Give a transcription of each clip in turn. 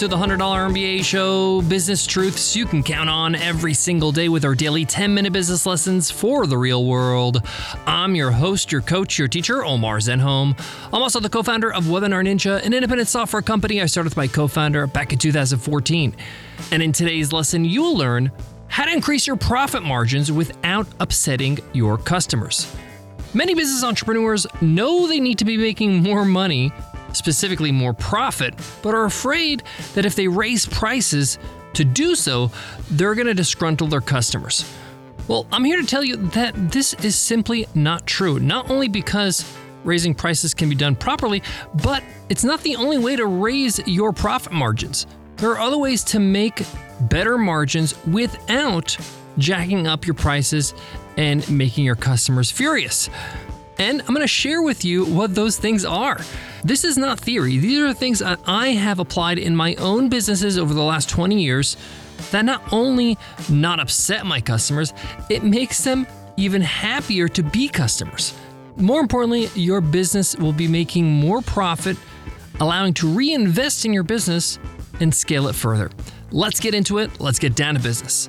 to the $100 MBA show, business truths you can count on every single day with our daily 10 minute business lessons for the real world. I'm your host, your coach, your teacher, Omar Zenhom. I'm also the co founder of Webinar Ninja, an independent software company I started with my co founder back in 2014. And in today's lesson, you'll learn how to increase your profit margins without upsetting your customers. Many business entrepreneurs know they need to be making more money specifically more profit, but are afraid that if they raise prices to do so, they're going to disgruntle their customers. Well, I'm here to tell you that this is simply not true. Not only because raising prices can be done properly, but it's not the only way to raise your profit margins. There are other ways to make better margins without jacking up your prices and making your customers furious. And I'm going to share with you what those things are. This is not theory, these are things I have applied in my own businesses over the last 20 years that not only not upset my customers, it makes them even happier to be customers. More importantly, your business will be making more profit, allowing to reinvest in your business and scale it further. Let's get into it. Let's get down to business.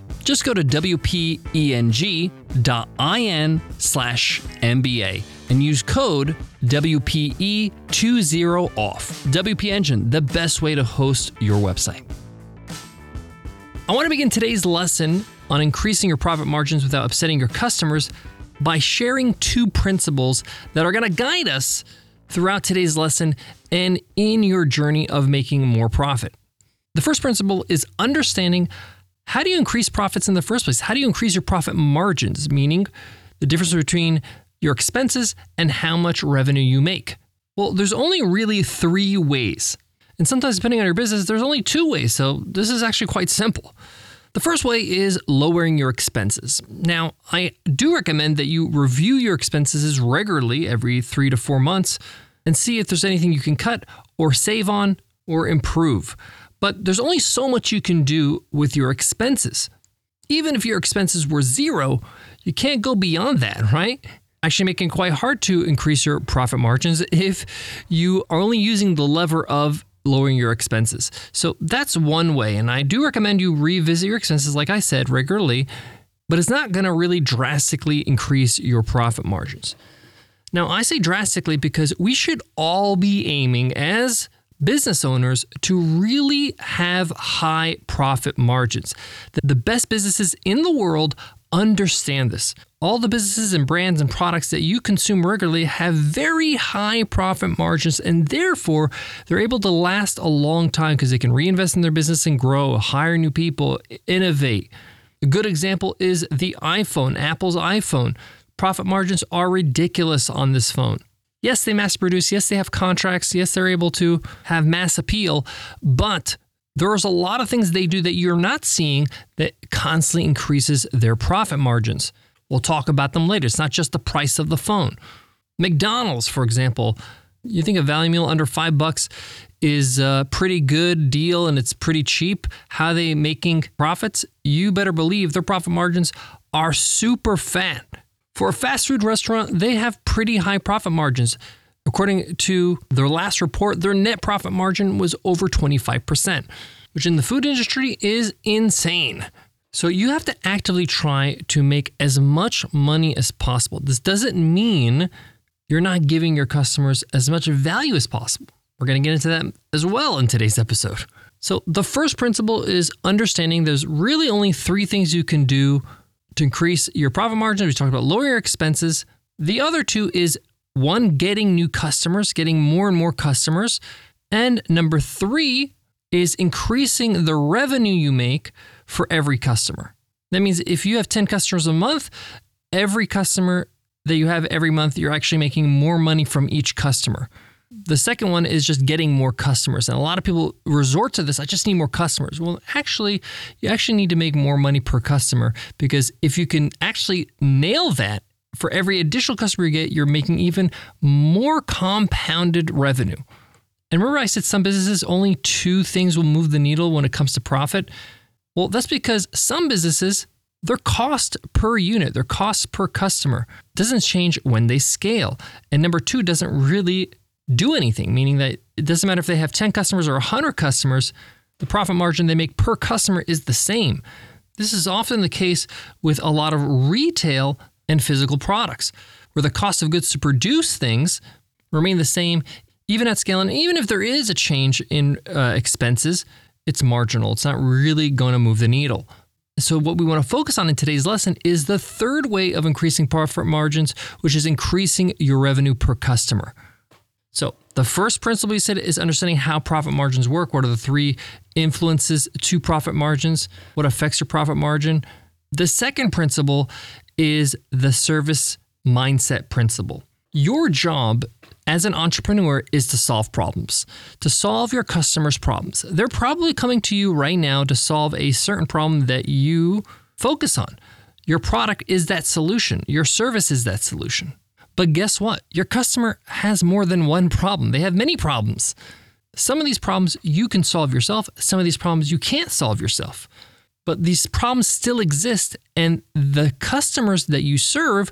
Just go to wpeng.in slash MBA and use code WPE20OFF. WP Engine, the best way to host your website. I want to begin today's lesson on increasing your profit margins without upsetting your customers by sharing two principles that are going to guide us throughout today's lesson and in your journey of making more profit. The first principle is understanding how do you increase profits in the first place? How do you increase your profit margins, meaning the difference between your expenses and how much revenue you make? Well, there's only really three ways. And sometimes, depending on your business, there's only two ways. So, this is actually quite simple. The first way is lowering your expenses. Now, I do recommend that you review your expenses regularly every three to four months and see if there's anything you can cut or save on or improve. But there's only so much you can do with your expenses. Even if your expenses were zero, you can't go beyond that, right? Actually, making it quite hard to increase your profit margins if you are only using the lever of lowering your expenses. So that's one way. And I do recommend you revisit your expenses, like I said, regularly, but it's not going to really drastically increase your profit margins. Now, I say drastically because we should all be aiming as business owners to really have high profit margins. The best businesses in the world understand this. All the businesses and brands and products that you consume regularly have very high profit margins, and therefore they're able to last a long time because they can reinvest in their business and grow, hire new people, innovate. A good example is the iPhone, Apple's iPhone. Profit margins are ridiculous on this phone. Yes, they mass produce. Yes, they have contracts. Yes, they're able to have mass appeal. But there's a lot of things they do that you're not seeing that constantly increases their profit margins. We'll talk about them later. It's not just the price of the phone. McDonald's, for example, you think a value meal under five bucks is a pretty good deal and it's pretty cheap. How are they making profits? You better believe their profit margins are super fat. For a fast food restaurant, they have pretty high profit margins. According to their last report, their net profit margin was over 25%, which in the food industry is insane. So you have to actively try to make as much money as possible. This doesn't mean you're not giving your customers as much value as possible. We're going to get into that as well in today's episode. So, the first principle is understanding there's really only three things you can do to increase your profit margin. We talked about lower your expenses. The other two is one, getting new customers, getting more and more customers. And number three is increasing the revenue you make for every customer. That means if you have 10 customers a month, every customer that you have every month, you're actually making more money from each customer. The second one is just getting more customers. And a lot of people resort to this I just need more customers. Well, actually, you actually need to make more money per customer because if you can actually nail that, for every additional customer you get, you're making even more compounded revenue. And remember, I said some businesses only two things will move the needle when it comes to profit? Well, that's because some businesses, their cost per unit, their cost per customer doesn't change when they scale. And number two, doesn't really do anything, meaning that it doesn't matter if they have 10 customers or 100 customers, the profit margin they make per customer is the same. This is often the case with a lot of retail and physical products, where the cost of goods to produce things remain the same even at scale. And even if there is a change in uh, expenses, it's marginal. It's not really going to move the needle. So, what we want to focus on in today's lesson is the third way of increasing profit margins, which is increasing your revenue per customer. So, the first principle we said is understanding how profit margins work. What are the three influences to profit margins? What affects your profit margin? The second principle is the service mindset principle. Your job as an entrepreneur is to solve problems, to solve your customers' problems. They're probably coming to you right now to solve a certain problem that you focus on. Your product is that solution, your service is that solution. But guess what? Your customer has more than one problem, they have many problems. Some of these problems you can solve yourself, some of these problems you can't solve yourself. But these problems still exist, and the customers that you serve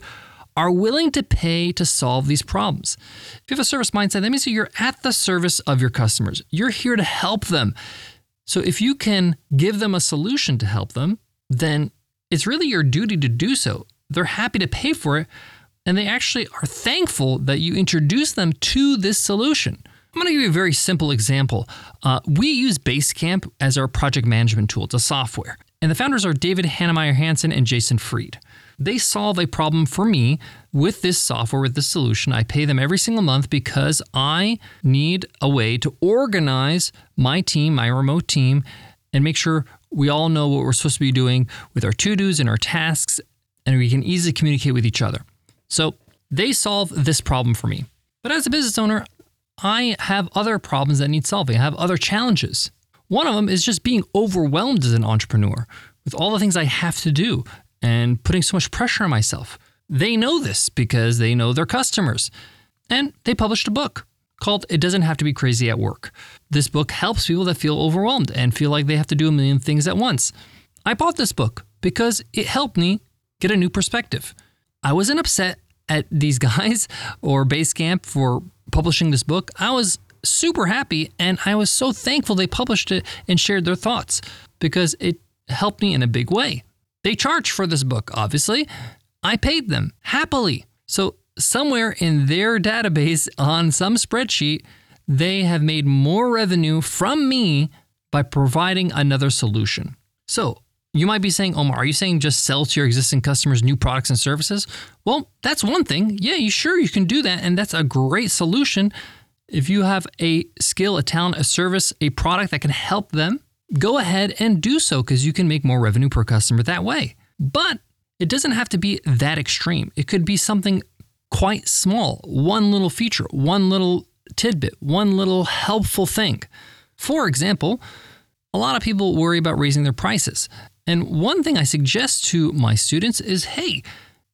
are willing to pay to solve these problems. If you have a service mindset, that means that you're at the service of your customers. You're here to help them. So if you can give them a solution to help them, then it's really your duty to do so. They're happy to pay for it, and they actually are thankful that you introduce them to this solution. I'm going to give you a very simple example. Uh, we use Basecamp as our project management tool. It's a software. And the founders are David Heinemeier Hansson and Jason Fried they solve a problem for me with this software, with this solution. I pay them every single month because I need a way to organize my team, my remote team, and make sure we all know what we're supposed to be doing with our to dos and our tasks, and we can easily communicate with each other. So they solve this problem for me. But as a business owner, I have other problems that need solving. I have other challenges. One of them is just being overwhelmed as an entrepreneur with all the things I have to do and putting so much pressure on myself. They know this because they know their customers. And they published a book called It Doesn't Have to Be Crazy at Work. This book helps people that feel overwhelmed and feel like they have to do a million things at once. I bought this book because it helped me get a new perspective. I wasn't upset at these guys or Basecamp for publishing this book. I was super happy and I was so thankful they published it and shared their thoughts because it helped me in a big way. They charge for this book, obviously. I paid them happily. So, somewhere in their database on some spreadsheet, they have made more revenue from me by providing another solution. So, you might be saying, Omar, are you saying just sell to your existing customers new products and services? Well, that's one thing. Yeah, you sure you can do that. And that's a great solution. If you have a skill, a talent, a service, a product that can help them, go ahead and do so because you can make more revenue per customer that way. But it doesn't have to be that extreme. It could be something quite small, one little feature, one little tidbit, one little helpful thing. For example, a lot of people worry about raising their prices. And one thing I suggest to my students is hey,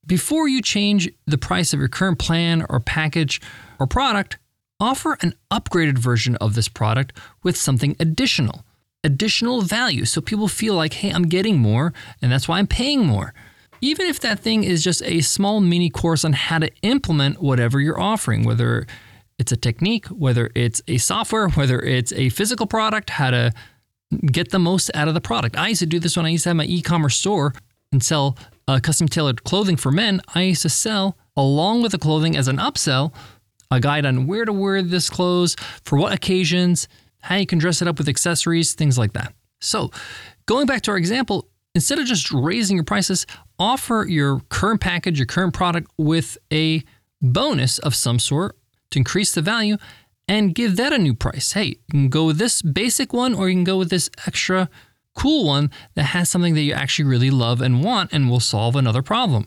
before you change the price of your current plan or package or product, offer an upgraded version of this product with something additional additional value so people feel like, hey, I'm getting more and that's why I'm paying more. Even if that thing is just a small mini course on how to implement whatever you're offering, whether it's a technique, whether it's a software, whether it's a physical product, how to get the most out of the product. I used to do this when I used to have my e commerce store and sell uh, custom tailored clothing for men. I used to sell, along with the clothing as an upsell, a guide on where to wear this clothes, for what occasions, how you can dress it up with accessories, things like that. So, going back to our example, instead of just raising your prices, offer your current package, your current product with a bonus of some sort to increase the value and give that a new price. Hey, you can go with this basic one or you can go with this extra cool one that has something that you actually really love and want and will solve another problem.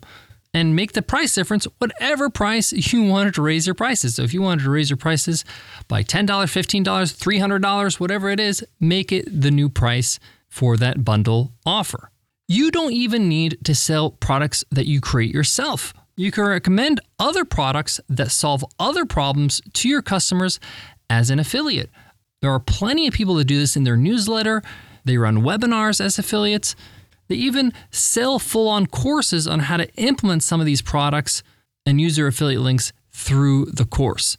and make the price difference whatever price you wanted to raise your prices. So if you wanted to raise your prices by $10, $15, $300, whatever it is, make it the new price for that bundle offer. You don't even need to sell products that you create yourself. You can recommend other products that solve other problems to your customers as an affiliate. There are plenty of people that do this in their newsletter. They run webinars as affiliates. They even sell full on courses on how to implement some of these products and use their affiliate links through the course.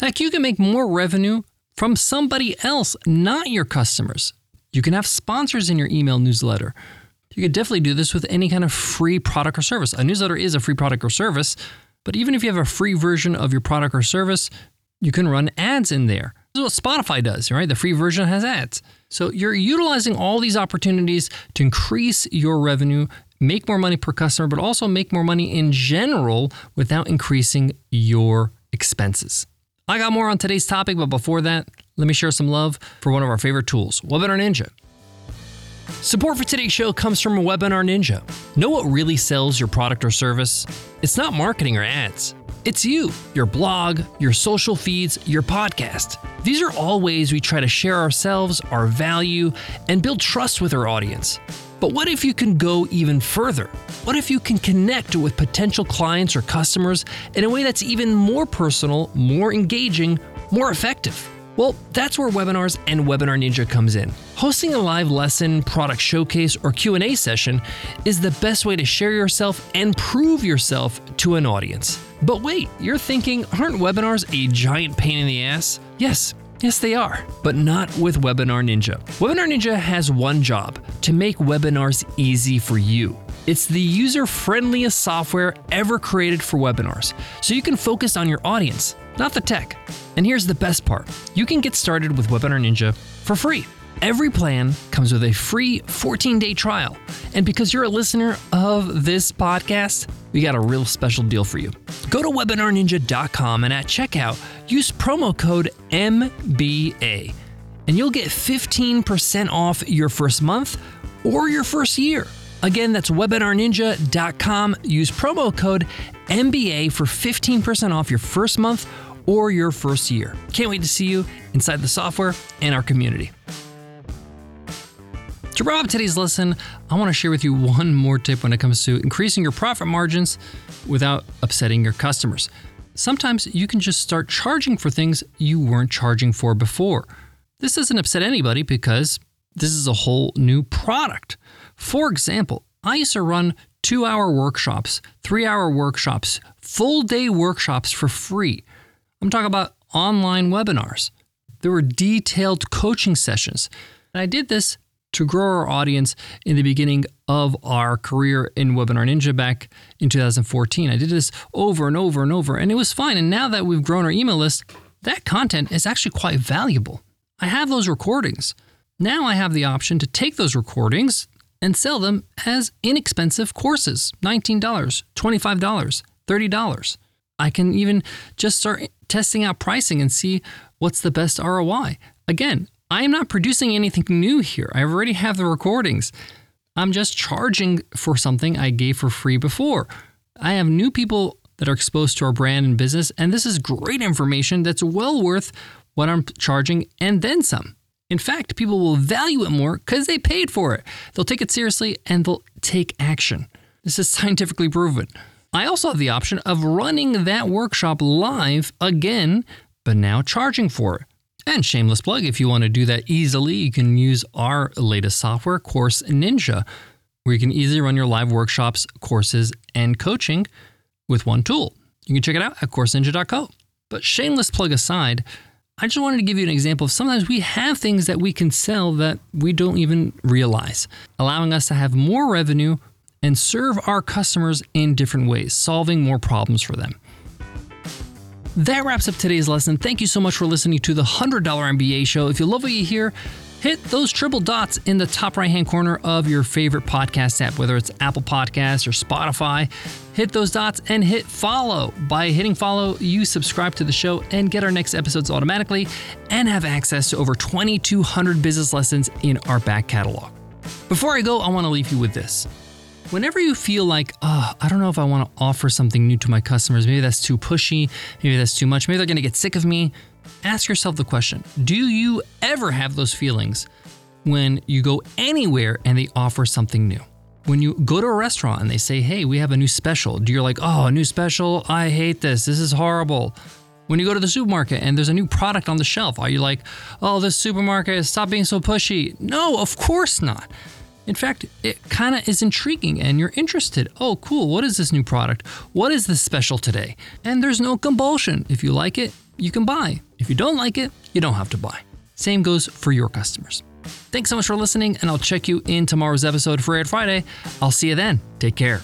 Heck, you can make more revenue from somebody else, not your customers. You can have sponsors in your email newsletter. You could definitely do this with any kind of free product or service. A newsletter is a free product or service, but even if you have a free version of your product or service, you can run ads in there. This is what Spotify does, right? The free version has ads. So you're utilizing all these opportunities to increase your revenue, make more money per customer, but also make more money in general without increasing your expenses. I got more on today's topic, but before that, let me share some love for one of our favorite tools, Webinar Ninja. Support for today's show comes from a Webinar Ninja. Know what really sells your product or service? It's not marketing or ads. It's you, your blog, your social feeds, your podcast. These are all ways we try to share ourselves, our value, and build trust with our audience. But what if you can go even further? What if you can connect with potential clients or customers in a way that's even more personal, more engaging, more effective? Well, that's where webinars and Webinar Ninja comes in. Hosting a live lesson, product showcase, or Q&A session is the best way to share yourself and prove yourself to an audience. But wait, you're thinking, aren't webinars a giant pain in the ass? Yes, Yes, they are, but not with Webinar Ninja. Webinar Ninja has one job to make webinars easy for you. It's the user friendliest software ever created for webinars, so you can focus on your audience, not the tech. And here's the best part you can get started with Webinar Ninja for free. Every plan comes with a free 14 day trial. And because you're a listener of this podcast, we got a real special deal for you. Go to webinarninja.com and at checkout, use promo code MBA, and you'll get 15% off your first month or your first year. Again, that's webinarninja.com. Use promo code MBA for 15% off your first month or your first year. Can't wait to see you inside the software and our community. To wrap up today's lesson, I want to share with you one more tip when it comes to increasing your profit margins without upsetting your customers. Sometimes you can just start charging for things you weren't charging for before. This doesn't upset anybody because this is a whole new product. For example, I used to run two hour workshops, three hour workshops, full day workshops for free. I'm talking about online webinars. There were detailed coaching sessions. And I did this to grow our audience in the beginning of our career in Webinar Ninja back in 2014. I did this over and over and over, and it was fine. And now that we've grown our email list, that content is actually quite valuable. I have those recordings. Now I have the option to take those recordings and sell them as inexpensive courses $19, $25, $30. I can even just start testing out pricing and see what's the best ROI. Again, I am not producing anything new here. I already have the recordings. I'm just charging for something I gave for free before. I have new people that are exposed to our brand and business, and this is great information that's well worth what I'm charging and then some. In fact, people will value it more because they paid for it. They'll take it seriously and they'll take action. This is scientifically proven. I also have the option of running that workshop live again, but now charging for it. And shameless plug, if you want to do that easily, you can use our latest software, Course Ninja, where you can easily run your live workshops, courses, and coaching with one tool. You can check it out at courseninja.co. But shameless plug aside, I just wanted to give you an example of sometimes we have things that we can sell that we don't even realize, allowing us to have more revenue and serve our customers in different ways, solving more problems for them. That wraps up today's lesson. Thank you so much for listening to the $100 MBA show. If you love what you hear, hit those triple dots in the top right hand corner of your favorite podcast app, whether it's Apple Podcasts or Spotify. Hit those dots and hit follow. By hitting follow, you subscribe to the show and get our next episodes automatically and have access to over 2,200 business lessons in our back catalog. Before I go, I want to leave you with this. Whenever you feel like, oh, I don't know if I want to offer something new to my customers, maybe that's too pushy, maybe that's too much, maybe they're going to get sick of me, ask yourself the question Do you ever have those feelings when you go anywhere and they offer something new? When you go to a restaurant and they say, hey, we have a new special, do you're like, oh, a new special? I hate this. This is horrible. When you go to the supermarket and there's a new product on the shelf, are you like, oh, this supermarket, stop being so pushy? No, of course not. In fact, it kind of is intriguing and you're interested. Oh, cool. What is this new product? What is this special today? And there's no compulsion. If you like it, you can buy. If you don't like it, you don't have to buy. Same goes for your customers. Thanks so much for listening, and I'll check you in tomorrow's episode for Air Friday. I'll see you then. Take care.